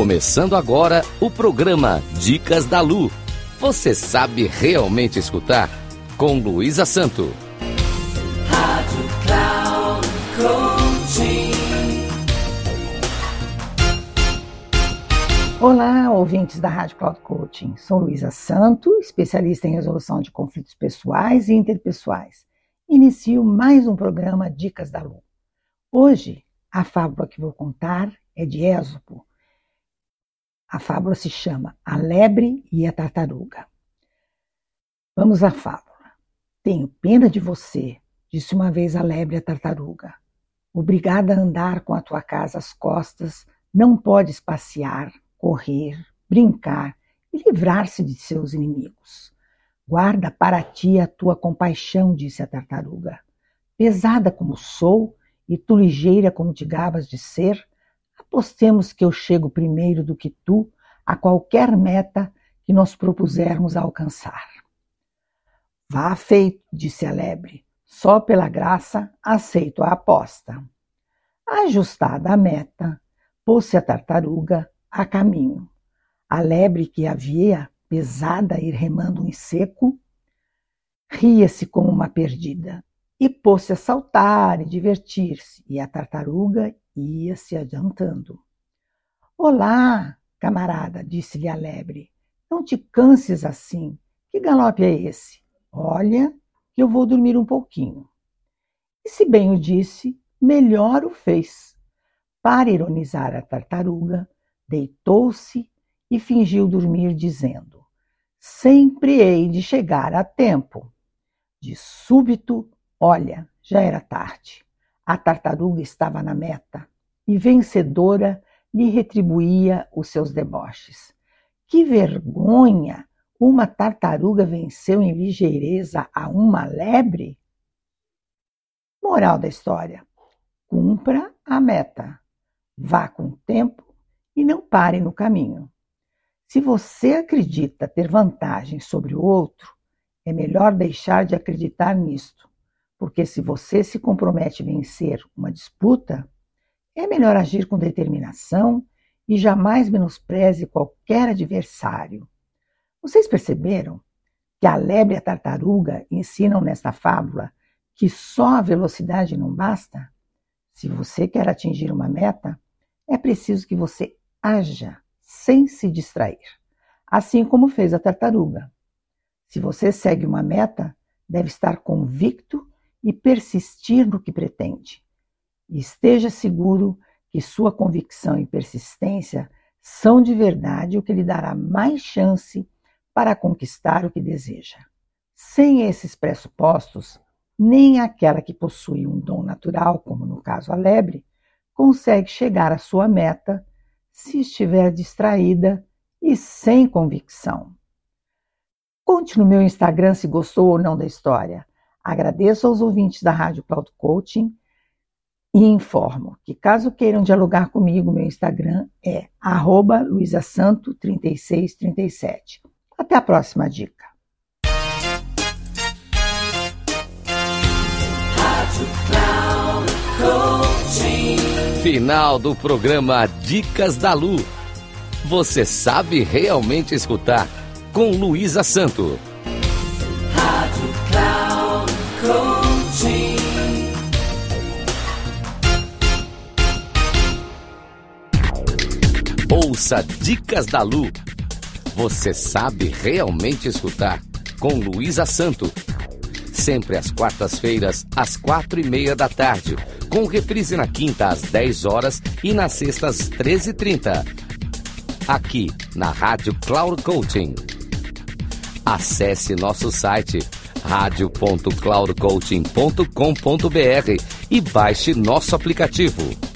Começando agora o programa Dicas da Lu. Você sabe realmente escutar? Com Luísa Santo. Rádio Cloud Olá, ouvintes da Rádio Cloud Coaching. Sou Luísa Santo, especialista em resolução de conflitos pessoais e interpessoais. Inicio mais um programa Dicas da Lu. Hoje, a fábula que vou contar é de Ésopo. A fábula se chama A Lebre e a Tartaruga. Vamos à fábula. Tenho pena de você, disse uma vez a lebre à tartaruga. Obrigada a andar com a tua casa às costas, não podes passear, correr, brincar e livrar-se de seus inimigos. Guarda para ti a tua compaixão, disse a tartaruga. Pesada como sou e tu ligeira como te gabas de ser, apostemos que eu chego primeiro do que tu a qualquer meta que nós propusermos alcançar. Vá feito, disse a lebre. Só pela graça aceito a aposta. Ajustada a meta, pôs-se a tartaruga a caminho. A lebre que havia, pesada, ir remando em seco, ria-se como uma perdida e pôs-se a saltar e divertir-se, e a tartaruga ia se adiantando. Olá, camarada, disse-lhe a lebre, não te canses assim. Que galope é esse? Olha, que eu vou dormir um pouquinho. E se bem o disse, melhor o fez. Para ironizar a tartaruga, deitou-se e fingiu dormir, dizendo: Sempre hei de chegar a tempo. De súbito Olha, já era tarde. A tartaruga estava na meta e, vencedora, lhe retribuía os seus deboches. Que vergonha! Uma tartaruga venceu em ligeireza a uma lebre? Moral da história: cumpra a meta, vá com tempo e não pare no caminho. Se você acredita ter vantagem sobre o outro, é melhor deixar de acreditar nisto porque se você se compromete a vencer uma disputa, é melhor agir com determinação e jamais menospreze qualquer adversário. Vocês perceberam que a lebre e a tartaruga ensinam nesta fábula que só a velocidade não basta? Se você quer atingir uma meta, é preciso que você haja sem se distrair, assim como fez a tartaruga. Se você segue uma meta, deve estar convicto e persistir no que pretende. E esteja seguro que sua convicção e persistência são de verdade o que lhe dará mais chance para conquistar o que deseja. Sem esses pressupostos, nem aquela que possui um dom natural, como no caso a lebre, consegue chegar à sua meta se estiver distraída e sem convicção. Conte no meu Instagram se gostou ou não da história. Agradeço aos ouvintes da Rádio Cloud Coaching e informo que, caso queiram dialogar comigo, meu Instagram é luisasanto3637. Até a próxima dica. Final do programa Dicas da Lu. Você sabe realmente escutar com Luísa Santo. Ouça Dicas da Lu. Você sabe realmente escutar com Luísa Santo. Sempre às quartas-feiras, às quatro e meia da tarde, com reprise na quinta às 10 horas e na sexta às 13h30. Aqui na Rádio Cloud Coaching. Acesse nosso site radio.cloudcoaching.com.br e baixe nosso aplicativo.